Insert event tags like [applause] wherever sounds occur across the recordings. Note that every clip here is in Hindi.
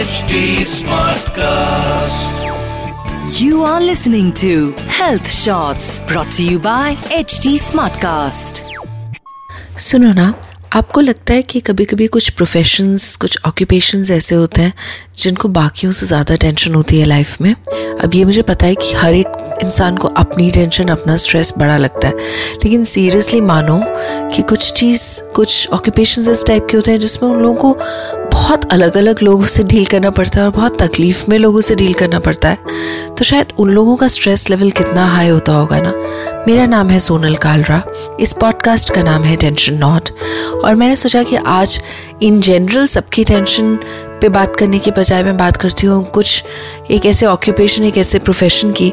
HD Smartcast. You are listening to Health Shots brought to you by HD Smartcast. सुनो ना आपको लगता है कि कभी कभी कुछ प्रोफेशंस कुछ ऑक्यूपेशंस ऐसे होते हैं जिनको बाकियों से ज़्यादा टेंशन होती है लाइफ में अब ये मुझे पता है कि हर एक इंसान को अपनी टेंशन अपना स्ट्रेस बड़ा लगता है लेकिन सीरियसली मानो कि कुछ चीज़ कुछ ऑक्यूपेशंस इस टाइप के होते हैं जिसमें उन लोगों को बहुत अलग अलग लोगों से डील करना पड़ता है और बहुत तकलीफ़ में लोगों से डील करना पड़ता है। तो शायद उन लोगों का स्ट्रेस लेवल कितना हाई होता होगा ना? मेरा नाम है सोनल कालरा। इस पॉडकास्ट का नाम है टेंशन नॉट और मैंने सोचा कि आज इन जनरल सबकी टेंशन पे बात करने के बजाय मैं बात करती हूँ कुछ एक ऐसे ऑक्यूपेशन एक ऐसे प्रोफेशन की,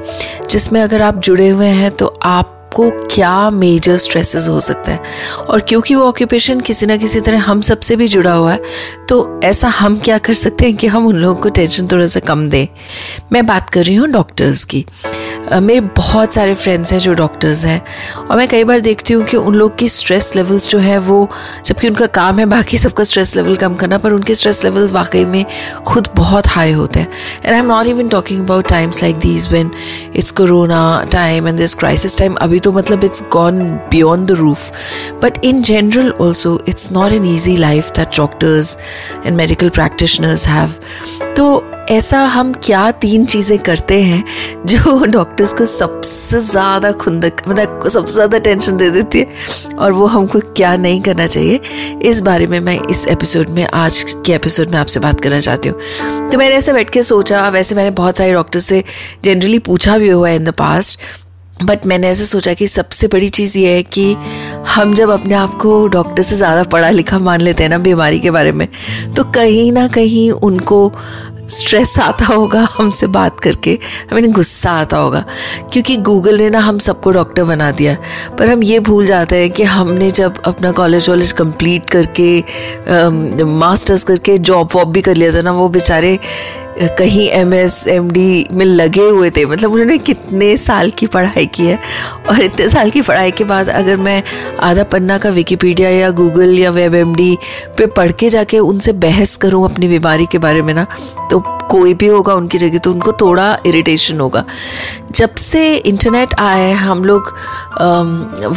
जिसमें अगर आप जुड़े हुए हैं तो आप आपको क्या मेजर स्ट्रेसेस हो सकता है? और क्योंकि वो ऑक्यूपेशन किसी ना किसी तरह हम सबसे भी जुड़ा हुआ है तो ऐसा हम क्या कर सकते हैं कि हम उन लोगों को टेंशन थोड़ा सा कम दें? मैं बात कर रही हूँ डॉक्टर्स की। मेरे बहुत सारे फ्रेंड्स हैं जो डॉक्टर्स हैं। और मैं कई बार देखती हूँ कि उन लोग की स्ट्रेस लेवल्स जो है वो, जबकि उनका काम है बाकी सबका स्ट्रेस लेवल कम करना, पर उनके स्ट्रेस लेवल्स वाकई में खुद बहुत हाई होते हैं। And I am not even talking about times like this when it's corona time and this crisis time अभी तो मतलब it's gone beyond the roof but in general also it's not an easy life that doctors and medical practitioners have तो ऐसा हम क्या तीन चीज़ें करते हैं जो [laughs] डॉक्टर्स को सबसे ज़्यादा खुंदक मतलब सबसे ज़्यादा टेंशन दे देती है और वो हमको क्या नहीं करना चाहिए। इस बारे में मैं इस एपिसोड में, आज के एपिसोड में आपसे बात करना चाहती हूँ। तो मैंने ऐसे बैठ के सोचा, वैसे मैंने बहुत सारे डॉक्टर से जनरली पूछा भी हुआ है इन द पास्ट बट मैंने ऐसे सोचा कि सबसे बड़ी चीज़ ये है कि हम जब अपने आप को डॉक्टर से ज़्यादा पढ़ा लिखा मान लेते हैं ना, बीमारी के बारे में तो कहीं ना कहीं उनको स्ट्रेस आता होगा हमसे बात करके। हमें गुस्सा आता होगा। क्योंकि गूगल ने ना हम सबको डॉक्टर बना दिया। पर हम ये भूल जाते हैं कि हमने जब अपना कॉलेज वॉलेज कंप्लीट करके मास्टर्स करके जॉब वॉब भी कर लिया था ना, वो बेचारे कहीं एम एस एम डी में लगे हुए थे। मतलब उन्होंने कितने साल की पढ़ाई की है। और इतने साल की पढ़ाई के बाद अगर मैं आधा पन्ना का विकीपीडिया या गूगल या वेब एम डी पे पढ़ के जाके उनसे बहस करूँ अपनी बीमारी के बारे में ना तो कोई भी होगा उनकी जगह तो उनको थोड़ा इरिटेशन होगा। जब से इंटरनेट है हम लोग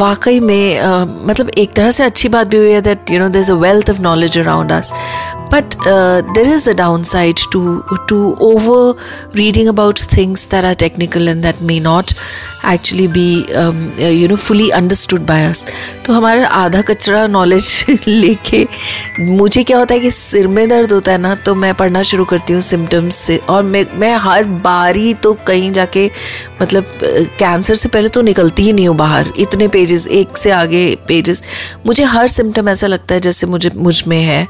वाकई में आ, मतलब एक तरह से अच्छी बात भी हुई है that you know there is a wealth of knowledge around us but uh, there is a downside to to over reading about things that are technical and that may not um, uh, you know fully understood by us. तो हमारा आधा कचरा नॉलेज [laughs] लेके मुझे क्या होता है कि सिर में दर्द होता है ना तो मैं पढ़ना शुरू करती हूँ सिम्टम्स से। और मैं मैं हर बारी तो कहीं जाके मतलब कैंसर से पहले तो निकलती ही नहीं हूँ बाहर। इतने पेजेस एक से आगे पेजेस मुझे हर सिम्टम ऐसा लगता है जैसे मुझे मुझमें है।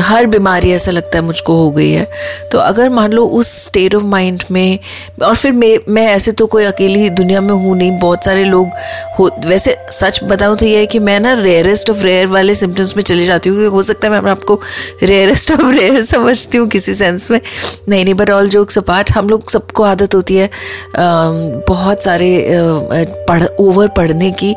हर बीमारी ऐसा लगता है मुझको हो गई है। तो अगर मान लो उस स्टेट ऑफ़ माइंड में और फिर मैं मैं ऐसे तो कोई अकेली दुनिया में हूँ नहीं, बहुत सारे लोग हो, वैसे सच बताऊँ तो ये है कि मैं ना रेयरेस्ट ऑफ़ रेयर वाले सिम्टम्स में चली जाती हूँ हो सकता है मैं आपको रेयरेस्ट ऑफ़ रेयर समझती हूँ किसी सेंस में। नहीं नहीं बट ऑल जोक्स अपार्ट हम लोग सबको आदत होती है बहुत सारे पढ़ ओवर पढ़ने की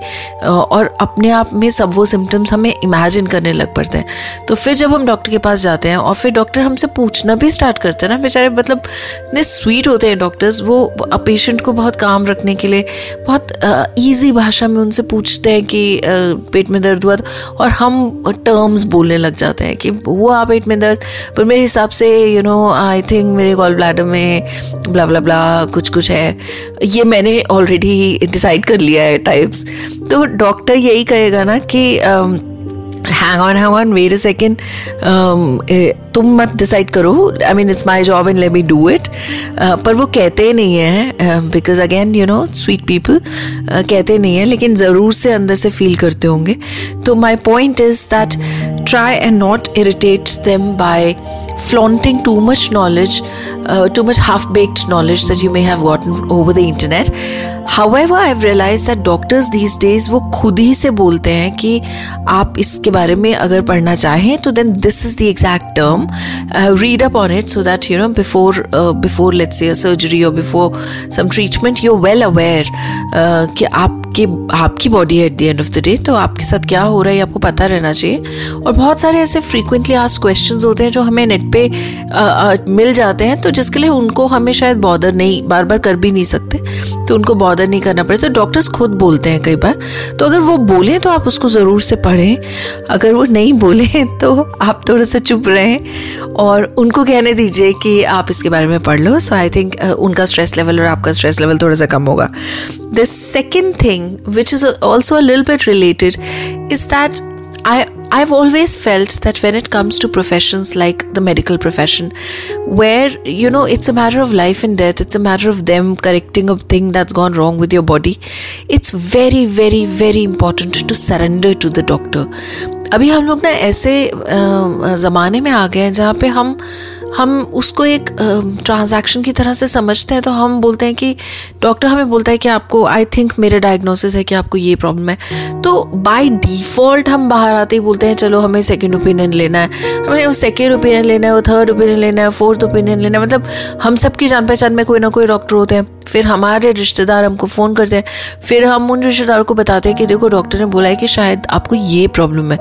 और अपने आप में सब वो सिम्टम्स हमें इमेजिन करने लग पड़ते हैं। तो फिर जब हम डॉक्टर के पास जाते हैं, और फिर डॉक्टर हमसे पूछना भी स्टार्ट करते हैं ना, बेचारे मतलब इतने स्वीट होते हैं डॉक्टर्स वो पेशेंट को बहुत काम रखने के लिए बहुत ईजी भाषा में उनसे पूछते हैं कि पेट में दर्द हुआ और हम टर्म्स बोलने लग जाते हैं कि हुआ पेट में दर्द, पर मेरे हिसाब से यू नो आई थिंक मेरे गॉल ब्लैडर में ब्ला ब्ला ब्ला कुछ कुछ है। ये मैंने ऑलरेडी डिसाइड कर लिया है टाइप्स तो डॉक्टर यही कहेगा ना कि hang on hang on wait a second तुम मत डिसाइड करो। I mean it's my job and let me do it पर वो कहते नहीं हैं because again you know sweet people कहते नहीं हैं लेकिन ज़रूर से अंदर से फील करते होंगे। तो my point is that try and not irritate them by flaunting too much knowledge, uh, too much half baked knowledge that you may have gotten over the internet. However, I've realized that doctors these days वो खुद ही से बोलते हैं कि आप इसके बारे में अगर पढ़ना चाहें तो then this is the exact term read up on it so that you know before before let's surgery और before some treatment you well aware कि आप कि आपकी बॉडी है at the end of the day तो आपके साथ क्या हो रहा है आपको पता रहना चाहिए। और बहुत सारे ऐसे फ्रीक्वेंटली आस्क क्वेश्चंस होते हैं जो हमें नेट पे आ, आ, मिल जाते हैं तो जिसके लिए उनको हमें शायद बॉदर नहीं बार बार कर भी नहीं सकते तो उनको बॉदर नहीं करना पड़े तो डॉक्टर्स खुद बोलते हैं कई बार तो अगर वो बोलें तो आप उसको ज़रूर से पढ़ें अगर वो नहीं बोलें [laughs] तो आप थोड़ा सा चुप रहें और उनको कहने दीजिए कि आप इसके बारे में पढ़ लो। सो आई थिंक उनका स्ट्रेस लेवल और आपका स्ट्रेस लेवल थोड़ा सा कम होगा। The second thing which is also a lil bit related is that I I've always felt that when it comes to professions like the medical profession, where you know it's a matter of life and death, it's a matter of them correcting a thing that's gone wrong with your body, it's very, very, very important to surrender to the doctor. अभी हम लोग ना ऐसे ज़माने में आ गए हैं जहाँ पे हम हम उसको एक ट्रांजैक्शन की तरह से समझते हैं तो हम बोलते हैं कि डॉक्टर हमें बोलता है कि आपको आई थिंक मेरे डायग्नोसिस है कि आपको ये प्रॉब्लम है। तो बाय डिफ़ॉल्ट हम बाहर आते ही बोलते हैं, चलो हमें सेकेंड ओपिनियन लेना है। हमें वो सेकेंड ओपिनियन लेना है, वो थर्ड ओपिनियन लेना है फोर्थ ओपिनियन लेना है मतलब हम सबकी जान पहचान में कोई ना कोई डॉक्टर होते हैं। फिर हमारे रिश्तेदार हमको फ़ोन करते हैं, फिर हम उन रिश्तेदारों को बताते हैं कि देखो डॉक्टर ने बोला है कि शायद आपको ये प्रॉब्लम है।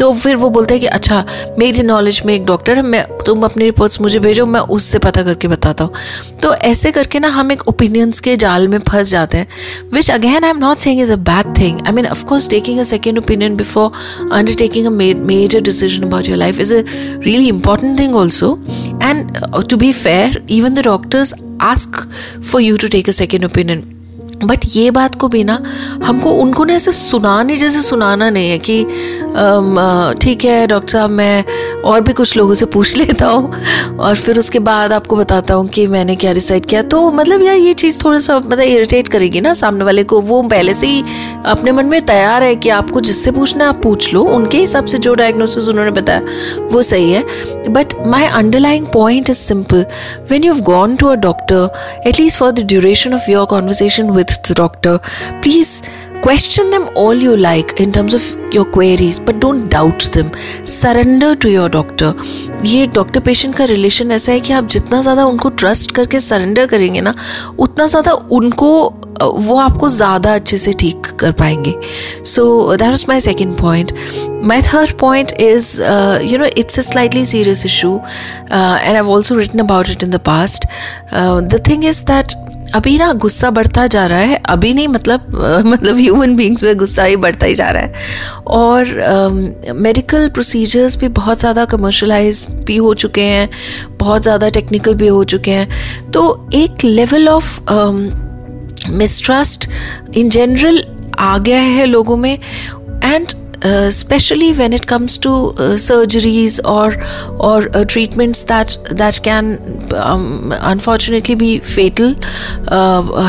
तो फिर वो बोलते हैं कि अच्छा मेरी नॉलेज में एक डॉक्टर है, मैं, तुम अपनी रिपोर्ट्स मुझे भेजो, मैं उससे पता करके बताता हूँ। तो ऐसे करके ना हम एक ओपिनियंस के जाल में फंस जाते हैं which again I am not saying is a bad thing I mean of course taking a second opinion before undertaking a major decision about your life is a really important thing also and to be fair even the doctors ask for you to take a second opinion but ये बात को भी ना, हमको, उनको ना ऐसे सुनाने जैसे सुनाना नहीं है कि ठीक है, डॉक्टर साहब, मैं और भी कुछ लोगों से पूछ [laughs] लेता हूँ और फिर उसके बाद आपको बताता हूँ कि मैंने क्या डिसाइड किया। तो मतलब यार ये चीज़ थोड़ा सा मतलब इरिटेट करेगी ना सामने वाले को। वो पहले से ही अपने मन में तैयार है कि आपको जिससे पूछना है आप पूछ लो। उनके हिसाब से जो डायग्नोसिस उन्होंने बताया, वो सही है। But my underlying point is simple when you have gone to a doctor at least for the duration of your conversation with the doctor. Please question them all you like in terms of your queries, but don't doubt them. Surrender to your doctor. ये एक डॉक्टर पेशेंट का रिलेशन ऐसा है कि आप जितना ज़्यादा उनको ट्रस्ट करके सरेंडर करेंगे ना उतना ज़्यादा उनको वो आपको ज़्यादा अच्छे से ठीक कर पाएँगे so that was my second point my third point is you know it's a slightly serious issue and I also written about it in the past the thing is that अभी ना गुस्सा बढ़ता जा रहा है। अभी नहीं मतलब मतलब ह्यूमन बींग्स में गुस्सा ही बढ़ता ही जा रहा है। और मेडिकल प्रोसीजर्स भी बहुत ज़्यादा कमर्शलाइज भी हो चुके हैं, बहुत ज़्यादा टेक्निकल भी हो चुके हैं। तो एक level of mistrust in general आ गया है लोगों में। And specially when it comes to surgeries और और treatments that that can unfortunately be fatal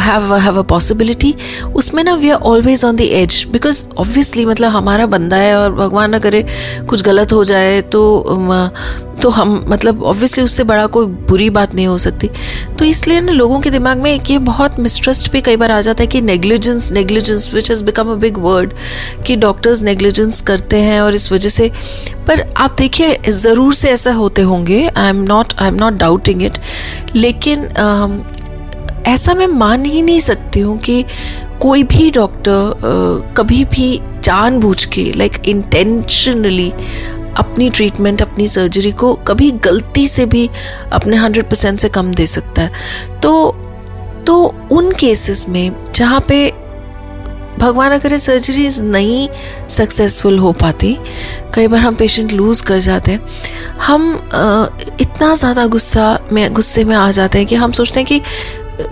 have a possibility उसमें ना we are always on the edge because obviously मतलब हमारा बंदा है और भगवान ना करे कुछ गलत हो जाए तो um, तो हम मतलब ऑब्वियसली उससे बड़ा कोई बुरी बात नहीं हो सकती। तो इसलिए ना लोगों के दिमाग में एक ये बहुत मिसट्रस्ट भी कई बार आ जाता है कि negligence negligence which has become a big word कि डॉक्टर्स नेग्लिजेंस करते हैं और इस वजह से पर आप देखिए ज़रूर से ऐसा होते होंगे I am not I am not doubting it लेकिन आ, ऐसा मैं मान ही नहीं सकती हूँ कि कोई भी डॉक्टर कभी भी जानबूझ के लाइक इंटेंशनली अपनी ट्रीटमेंट अपनी सर्जरी को कभी गलती से भी अपने हंड्रेड परसेंट से कम दे सकता है। तो तो उन केसेस में जहाँ पे भगवान अगर सर्जरीज नहीं सक्सेसफुल हो पाती, कई बार हम पेशेंट लूज़ कर जाते हैं, हम इतना ज़्यादा गुस्सा में, गुस्से में आ जाते हैं कि हम सोचते हैं कि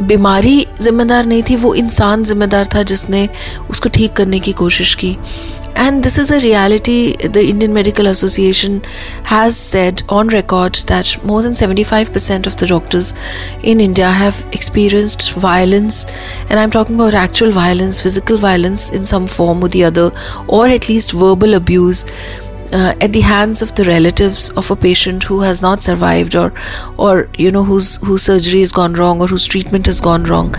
बीमारी जिम्मेदार नहीं थी, वो इंसान जिम्मेदार था जिसने उसको ठीक करने की कोशिश की। And this is a reality. The Indian Medical Association has said on record that more than 75% of the doctors in India have experienced violence. And I'm talking about actual violence, physical violence in some form or the other, or at least verbal abuse uh, at the hands of the relatives of a patient who has not survived or or you know whose whose surgery has gone wrong or whose treatment has gone wrong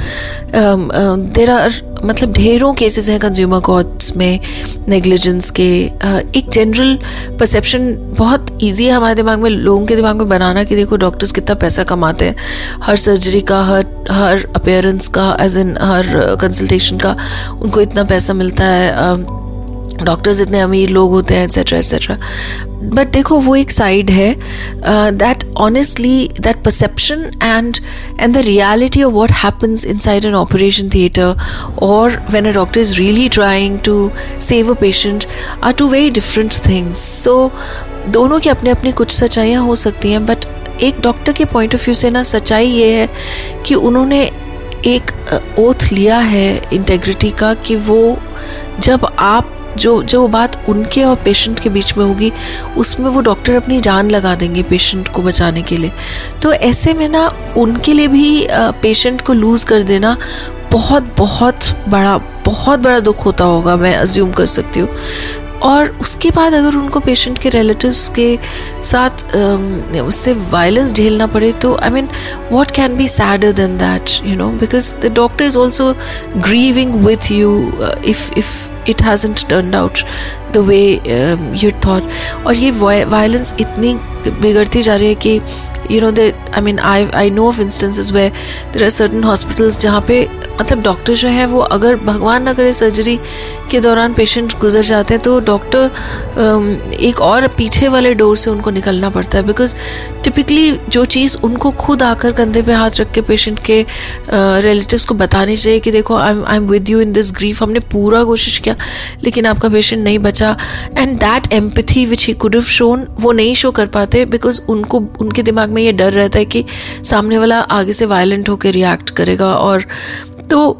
um, um, there are मतलब ढेरों केसेस हैं कंज्यूमर कोर्ट्स में नेग्लिजेंस के uh, एक जनरल परसेप्शन बहुत इजी है हमारे दिमाग में लोगों के दिमाग में बनाना कि देखो डॉक्टर्स कितना पैसा कमाते हैं हर सर्जरी का हर हर अपेयरेंस का एज इन हर कंसल्टेशन का उनको इतना पैसा मिलता है uh, डॉक्टर्स इतने अमीर लोग होते हैं एक्सेट्रा एक्सेट्रा बट देखो, वो एक साइड है that honestly that perception and and the reality of what happens inside an operation theatre और when a doctor is really trying to save a patient are two very different things so दोनों की अपने अपनी कुछ सच्चाइयाँ हो सकती हैं बट एक डॉक्टर के पॉइंट ऑफ़ व्यू से ना सच्चाई ये है कि उन्होंने एक ओथ लिया है इंटेग्रिटी का कि वो जब आप जो जो बात उनके और पेशेंट के बीच में होगी, उसमें वो डॉक्टर अपनी जान लगा देंगे पेशेंट को बचाने के लिए। तो ऐसे में ना, उनके लिए भी पेशेंट को लूज़ कर देना बहुत बहुत बड़ा बहुत बड़ा दुख होता होगा, मैं अज्यूम कर सकती हूँ। और उसके बाद अगर उनको पेशेंट के रिलेटिव्स के साथ उससे वायलेंस झेलना पड़े तो I mean what can be sadder than that you know because the doctor is also grieving with you if if it hasn't turn out the way you thought और ये वायलेंस इतनी बिगड़ती जा रही है कि you know they I mean I I know of instances where there are certain hospitals जहाँ पे मतलब डॉक्टर जो है वो अगर भगवान न करे सर्जरी के दौरान पेशेंट गुजर जाते हैं तो डॉक्टर um, एक और पीछे वाले डोर से उनको निकलना पड़ता है बिकॉज़ टिपिकली जो चीज़ उनको खुद आकर कंधे पे हाथ रख के पेशेंट के रिलेटिव्स uh, को बतानी चाहिए कि देखो I I am with you in this grief हमने पूरा कोशिश किया लेकिन आपका पेशेंट नहीं बचा। And that empathy which he could have shown वो नहीं शो कर पाते। बिकॉज़ उनको, उनके दिमाग में ये डर रहता है कि सामने वाला आगे से वायलेंट होकर रिएक्ट करेगा और तो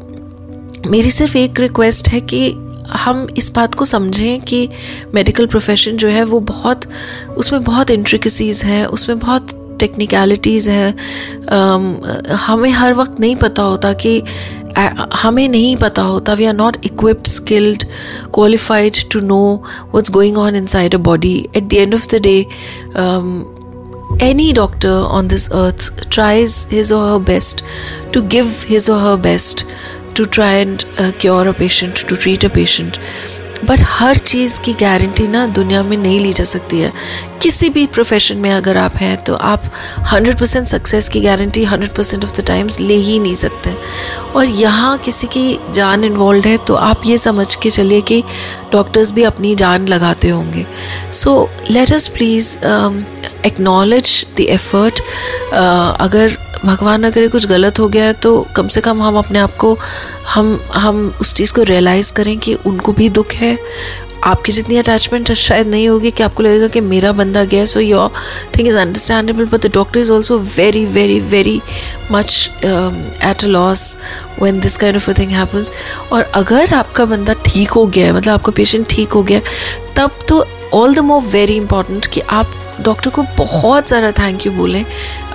मेरी सिर्फ़ एक रिक्वेस्ट है कि हम इस बात को समझें कि मेडिकल प्रोफेशन जो है वो बहुत, उसमें बहुत इंट्रिकसीज हैं, उसमें बहुत टेक्निकलिटीज़ हैं हमें हर वक्त नहीं पता होता कि हमें नहीं पता होता we are not equipped skilled qualified to know what's going on inside a body at the end of the day any doctor on this earth tries his or her best to give his or her best to try and cure a patient to treat a patient but हर चीज़ की गारंटी ना दुनिया में नहीं ली जा सकती है। किसी भी प्रोफेशन में अगर आप हैं तो आप 100 परसेंट सक्सेस की guarantee 100 percent of the times ले ही नहीं सकते। और यहाँ किसी की जान इन्वॉल्व है तो आप ये समझ के चलिए कि डॉक्टर्स भी अपनी जान लगाते होंगे। So let us please acknowledge the effort अगर भगवान करे कुछ गलत हो गया है तो कम से कम हम अपने आप को, हम हम उस चीज़ को रियलाइज़ करें कि उनको भी दुख है। आपकी जितनी अटैचमेंट शायद नहीं होगी कि आपको लगेगा कि मेरा बंदा गया so your thing is understandable but the doctor is also very very very much at a loss when this kind of a thing happens और अगर आपका बंदा ठीक हो गया है मतलब आपका पेशेंट ठीक हो गया तब तो all the more very important कि आप डॉक्टर को बहुत सारा थैंक यू बोलें।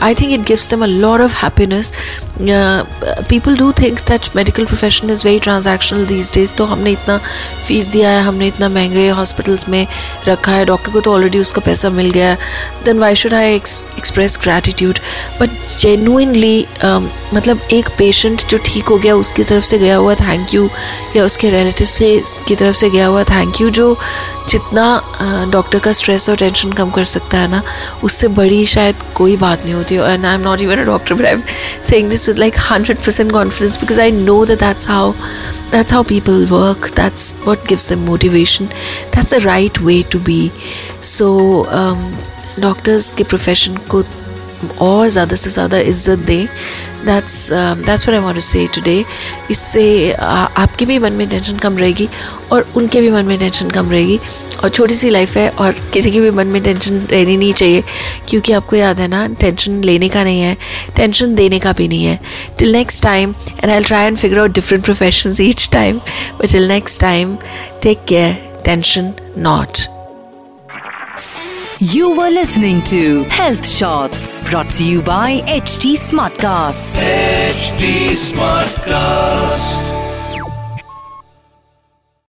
आई think it gives them a lot of happiness people do think that medical profession is very transactional these days तो हमने इतना फ़ीस दिया है हमने इतना महँगे हॉस्पिटल्स में रखा है। डॉक्टर को तो ऑलरेडी उसका पैसा मिल गया then why should I express gratitude but genuinely मतलब एक पेशेंट जो ठीक हो गया उसकी तरफ़ से गया हुआ थैंक यू या उसके रिलेटिव से की तरफ़ से गया हुआ थैंक यू जो जितना डॉक्टर uh, का स्ट्रेस और टेंशन कम कर सकता है ना उससे बड़ी शायद कोई बात नहीं होती। and I am not even a doctor but I am saying this with like 100% confidence because I know that that's how that's how people work that's what gives them motivation that's the right way to be so um, doctors के प्रोफेशन को और ज़्यादा से ज़्यादा इज्जत दें that's that's what I want to say today इससे आपके भी मन में टेंशन कम रहेगी और उनके भी मन में टेंशन कम रहेगी। और छोटी सी लाइफ है और किसी के भी मन में टेंशन रहनी नहीं चाहिए, क्योंकि आपको याद है ना टेंशन लेने का नहीं है टेंशन देने का भी नहीं है। Till next time and I try and figure out different profession each time but till next time take care tension not You were listening to Health Shots brought to you by HT Smartcast. HT Smartcast.